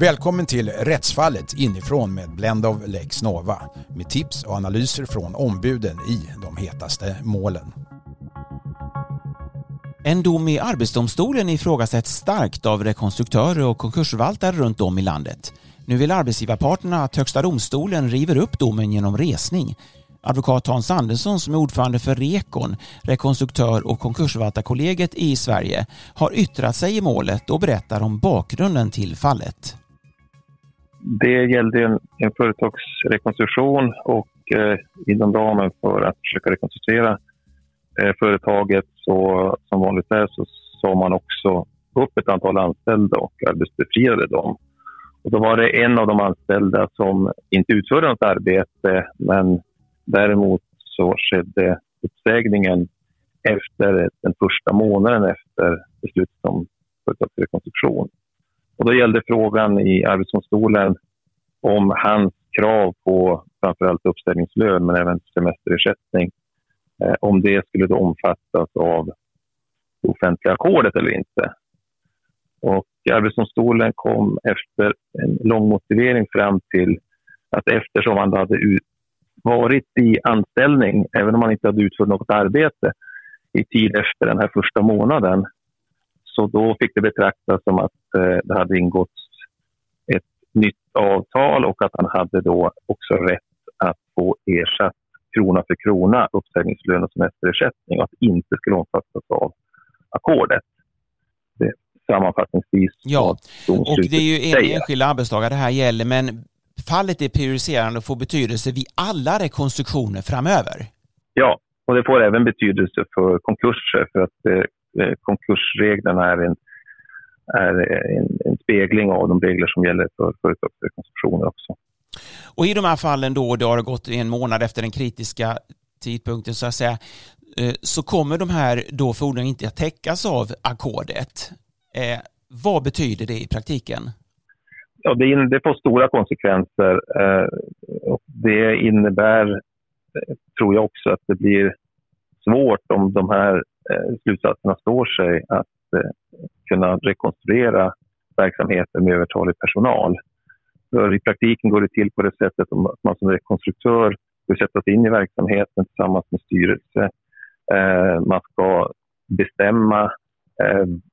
Välkommen till Rättsfallet inifrån med Blend of Lex Nova med tips och analyser från ombuden i de hetaste målen. En dom i Arbetsdomstolen ifrågasätts starkt av rekonstruktörer och konkursförvaltare runt om i landet. Nu vill arbetsgivarparterna att Högsta domstolen river upp domen genom resning. Advokat Hans Andersson som är ordförande för Rekon, rekonstruktör och konkursförvaltarkollegiet i Sverige, har yttrat sig i målet och berättar om bakgrunden till fallet. Det gällde en, en företagsrekonstruktion och eh, inom ramen för att försöka rekonstruera eh, företaget så som vanligt är så sa man också upp ett antal anställda och arbetsbefriade dem. Och då var det en av de anställda som inte utförde något arbete men däremot så skedde uppsägningen efter den första månaden efter beslutet om företagsrekonstruktion. Och då gällde frågan i Arbetsdomstolen om hans krav på framförallt uppställningslön men även semesterersättning, eh, om det skulle då omfattas av det offentliga ackordet eller inte. Och Arbetsdomstolen kom efter en lång motivering fram till att eftersom han hade varit i anställning, även om han inte hade utfört något arbete i tid efter den här första månaden, så då fick det betraktas som att eh, det hade ingåtts ett nytt avtal och att han hade då också rätt att få ersatt krona för krona uppsägningslön och semesterersättning och att det inte skulle omfattas av ackordet. Det sammanfattningsvis Ja, och det är ju en enskild arbetstagare det här gäller, men fallet är prejudicerande och får betydelse vid alla rekonstruktioner framöver. Ja, och det får även betydelse för konkurser för att eh, konkursreglerna är en, är en, en, spegling av de regler som gäller för företagsrekonstruktioner också. Och i de här fallen då, det har gått en månad efter den kritiska tidpunkten så att säga, eh, så kommer de här då fordringarna inte att täckas av ackordet. Eh, vad betyder det i praktiken? Ja, det, det får stora konsekvenser. Eh, och det innebär, eh, tror jag också, att det blir svårt om de här eh, Eh, slutsatserna står sig att eh, kunna rekonstruera verksamheten med övertalig personal. För I praktiken går det till på det sättet att man som rekonstruktör ska sätta sig in i verksamheten tillsammans med styrelse. Eh, man ska bestämma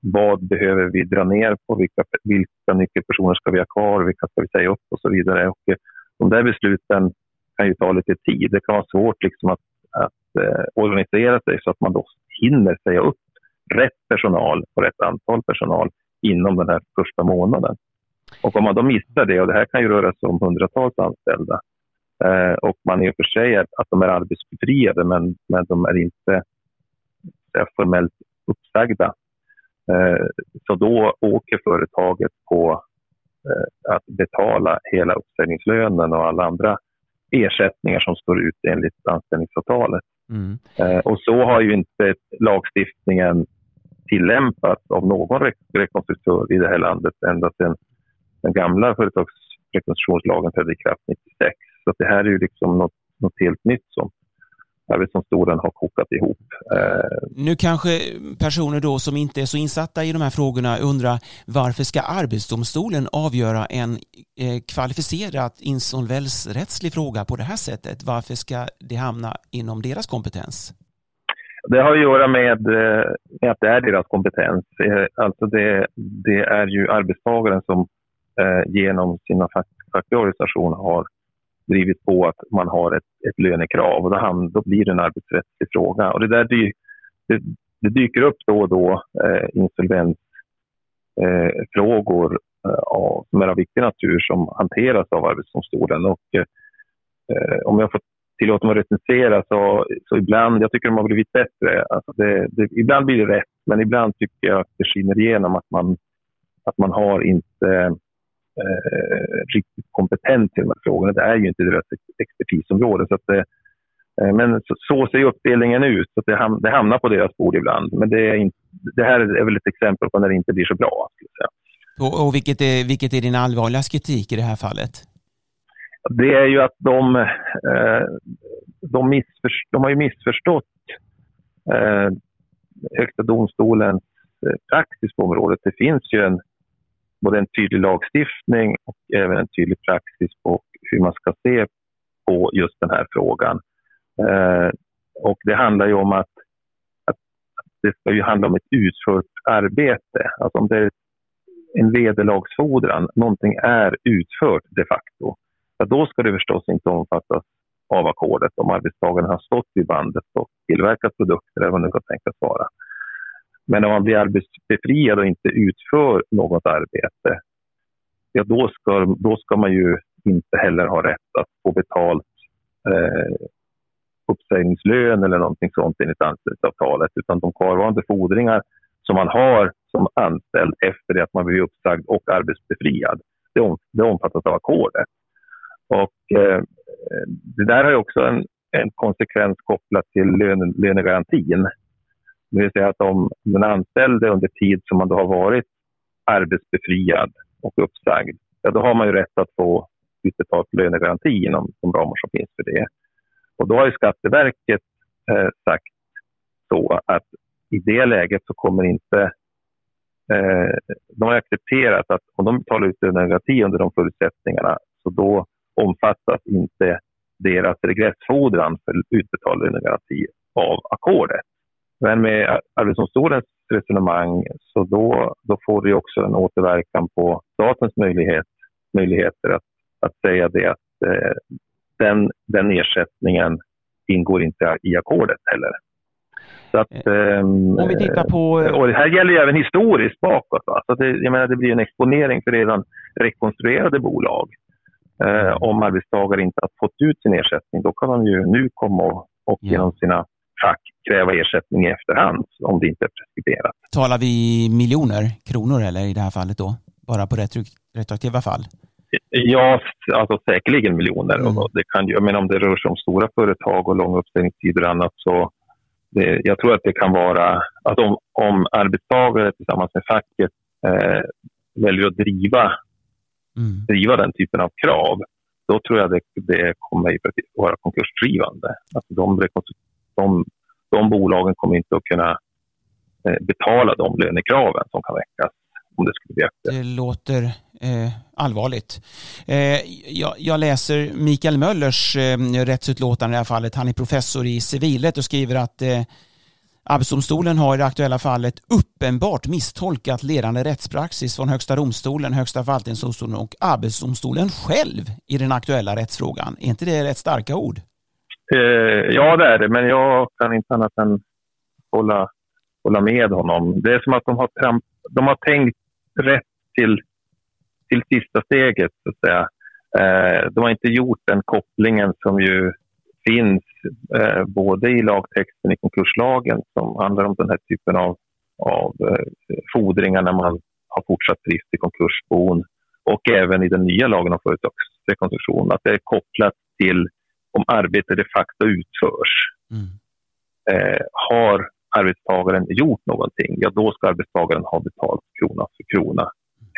vad behöver vi dra ner på? Vilka, vilka nyckelpersoner ska vi ha kvar? Vilka ska vi säga upp? Och så vidare. Och, de där besluten kan ju ta lite tid. Det kan vara svårt liksom att, att organisera sig så att man då hinner säga upp rätt personal och rätt antal personal inom den här första månaden. Och om man då missar det, och det här kan ju röra sig om hundratals anställda, eh, och man i och för sig är, att de är arbetsbefriade men, men de är inte är formellt uppsagda, Eh, så då åker företaget på eh, att betala hela uppsägningslönen och alla andra ersättningar som står ut enligt anställningsavtalet. Mm. Eh, och så har ju inte lagstiftningen tillämpats av någon rekonstruktör i det här landet ända sedan den gamla företagsrekonstruktionslagen trädde i kraft 96. Så det här är ju liksom något, något helt nytt som Arbetsdomstolen har kokat ihop. Eh, nu kanske personer då som inte är så insatta i de här frågorna undrar varför ska Arbetsdomstolen avgöra en eh, kvalificerad insolvensrättslig fråga på det här sättet? Varför ska det hamna inom deras kompetens? Det har att göra med, eh, med att det är deras kompetens. Alltså det, det är ju arbetstagaren som genom sina fackliga organisationer har drivit på att man har ett, ett lönekrav och då, då blir det en arbetsrättslig fråga. Och det, där dy, det, det dyker upp då och då eh, insolvensfrågor eh, eh, av, som är av viktig natur som hanteras av Arbetsdomstolen. Och, eh, om jag får tillåta mig att recensera så, så ibland, jag tycker de har blivit bättre. Alltså det, det, ibland blir det rätt, men ibland tycker jag att det skiner igenom att man, att man har inte eh, riktigt kompetent i de här frågorna. Det är ju inte deras expertisområde. Så att det, eh, men så, så, ser uppdelningen ut. Så det, ham det hamnar på deras bord ibland. Men det, är inte, det här är väl ett exempel på när det inte blir så bra. Och, och vilket, är, vilket är din allvarligaste kritik i det här fallet? Det är ju att de, eh, de, missförst de har ju missförstått eh, Högsta domstolens eh, praxis på området. Det finns ju en både en tydlig lagstiftning och även en tydlig praxis på hur man ska se på just den här frågan. Eh, och det handlar ju om att, att, det ska ju handla om ett utfört arbete. Alltså om det är en vederlagsfordran, någonting är utfört de facto, ja, då ska det förstås inte omfattas av ackordet om arbetstagaren har stått vid bandet och tillverkat produkter eller vad det kan tänkas vara. Men om man blir arbetsbefriad och inte utför något arbete, ja då ska, då ska man ju inte heller ha rätt att få betalt eh, uppsägningslön eller någonting sånt enligt anställningsavtalet, utan de kvarvarande fordringar som man har som anställd efter det att man blivit uppsagd och arbetsbefriad, det, om, det omfattas av ackordet. Och, eh, det där har ju också en, en konsekvens kopplat till lön, lönegarantin. Det vill säga att om den anställde under tid som man då har varit arbetsbefriad och uppsagd, ja, då har man ju rätt att få utbetalt lönegaranti inom de ramar som finns för det. Och då har ju Skatteverket eh, sagt så att i det läget så kommer inte... Eh, de har accepterat att om de betalar ut lönegaranti under de förutsättningarna så då omfattas inte deras regressfordran för utbetald lönegaranti av ackordet. Men med Arbetsdomstolens resonemang så då, då får det också en återverkan på statens möjlighet, möjligheter att, att säga det att eh, den, den ersättningen ingår inte i ackordet heller. Så att, um, Om vi tittar på... Eh, och det här gäller ju även historiskt bakåt. Va? Så det, jag menar, det blir en exponering för redan rekonstruerade bolag. Eh, om arbetstagare inte har fått ut sin ersättning, då kan de ju nu komma och, och genom sina fack kräva ersättning i efterhand om det inte är preskriberat. Talar vi miljoner kronor eller i det här fallet då? Bara på retroaktiva fall? Ja, alltså säkerligen miljoner. Mm. Och det kan, jag menar, om det rör sig om stora företag och långa uppsägningstider och annat så det, jag tror att det kan vara att om, om arbetstagare tillsammans med facket eh, väljer att driva, mm. driva den typen av krav, då tror jag det, det kommer att vara konkursdrivande. Alltså de, de, de bolagen kommer inte att kunna eh, betala de lönekraven som kan väckas om det skulle bli aktuellt. Det låter eh, allvarligt. Eh, jag, jag, läser Mikael Möllers eh, rättsutlåtande i det här fallet. Han är professor i civilrätt och skriver att eh, Arbetsdomstolen har i det aktuella fallet uppenbart misstolkat ledande rättspraxis från Högsta domstolen, Högsta förvaltningsdomstolen och Arbetsdomstolen själv i den aktuella rättsfrågan. Är inte det rätt starka ord? Eh, ja, det är det, men jag kan inte annat än hålla, hålla med honom. Det är som att de har, de har tänkt rätt till, till sista steget, så att säga. Eh, de har inte gjort den kopplingen som ju finns eh, både i lagtexten i konkurslagen som handlar om den här typen av, av eh, fordringar när man har fortsatt drift i konkursbon och även i den nya lagen om företagsrekonstruktion, att det är kopplat till om arbete de facto utförs. Mm. Eh, har arbetstagaren gjort någonting, ja då ska arbetstagaren ha betalt krona för krona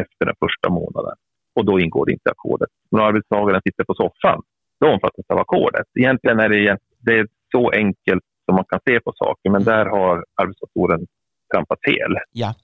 efter den första månaden. Och då ingår det inte ackordet. Men om arbetstagaren sitter på soffan, då omfattas av ackordet. Egentligen är det, det är så enkelt som man kan se på saker, men där har Arbetsdomstolen trampat fel. Ja.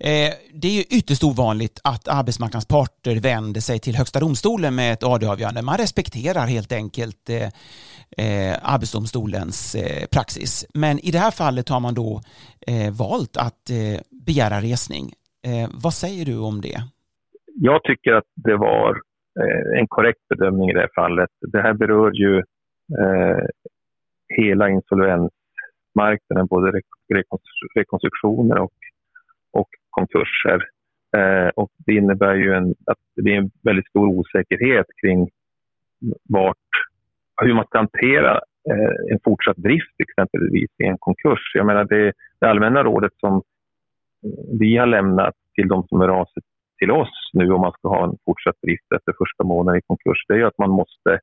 Eh, det är ju ytterst ovanligt att arbetsmarknadsparter vänder sig till Högsta domstolen med ett AD-avgörande. Man respekterar helt enkelt eh, eh, Arbetsdomstolens praxis. Men i det här fallet har man då valt att begära resning. vad säger du om det? Jag tycker att det var en korrekt bedömning i det här fallet. Det här berör ju hela marknaden, både rekonstruktioner och, och konkurser. Eh, och det innebär ju en, att det blir en väldigt stor osäkerhet kring vart, hur man ska hantera eh, en fortsatt drift exempelvis i en konkurs. Jag menar det, det allmänna rådet som vi har lämnat till de som är av till oss nu om man ska ha en fortsatt drift efter första månaden i konkurs, det är att man måste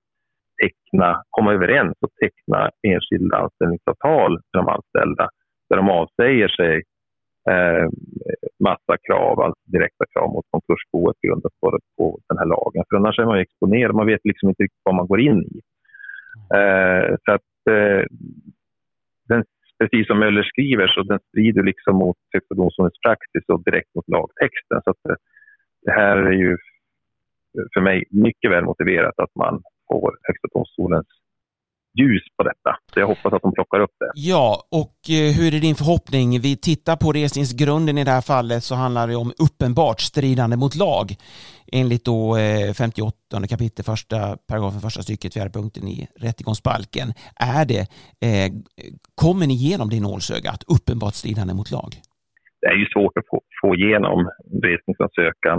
teckna, komma överens och teckna enskilda anställningsavtal för de anställda där de avsäger sig eh, massa krav, alltså direkta krav mot konkursboet grundat på, på den här lagen. För annars är man exponerad, man vet liksom inte riktigt vad man går in i. Eh, så att, eh, den, precis som Möller skriver så den strider liksom mot Högsta domstolens praxis och direkt mot lagtexten. Så att, eh, det här är ju för mig mycket väl motiverat att man får Högsta domstolens ljus på detta. Så jag hoppas att de plockar upp det. Ja, och eh, hur är din förhoppning? Vi tittar på resningsgrunden i det här fallet så handlar det om uppenbart stridande mot lag enligt då 58 eh, kapitel första paragrafen första stycket fjärde punkten i rättegångsbalken. Är det, eh, kommer ni igenom det nålsögat, uppenbart stridande mot lag? Det är ju svårt att få, få igenom resningsansökan.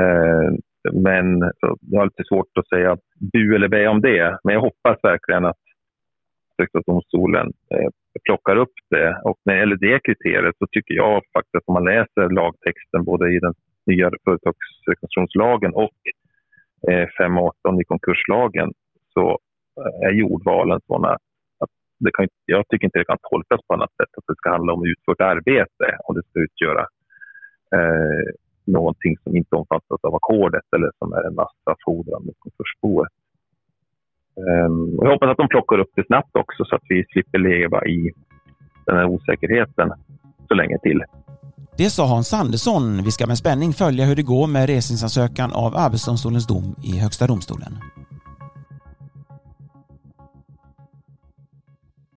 Eh, men jag har lite svårt att säga bu eller bä om det. Men jag hoppas verkligen att Högsta domstolen eh, plockar upp det. Och när det gäller det kriteriet så tycker jag faktiskt att om man läser lagtexten både i den nya företagsrekonstruktionslagen och eh, 518 i konkurslagen så eh, är jordvalen sådana att det kan, jag tycker inte det kan tolkas på annat sätt att det ska handla om utfört arbete om det ska utgöra eh, någonting som inte omfattas av ackordet eller som är en massafordran mot konkursboet. Um, jag hoppas att de plockar upp det snabbt också så att vi slipper leva i den här osäkerheten så länge till. Det sa Hans Andersson. Vi ska med spänning följa hur det går med resningsansökan av Arbetsdomstolens dom i Högsta domstolen.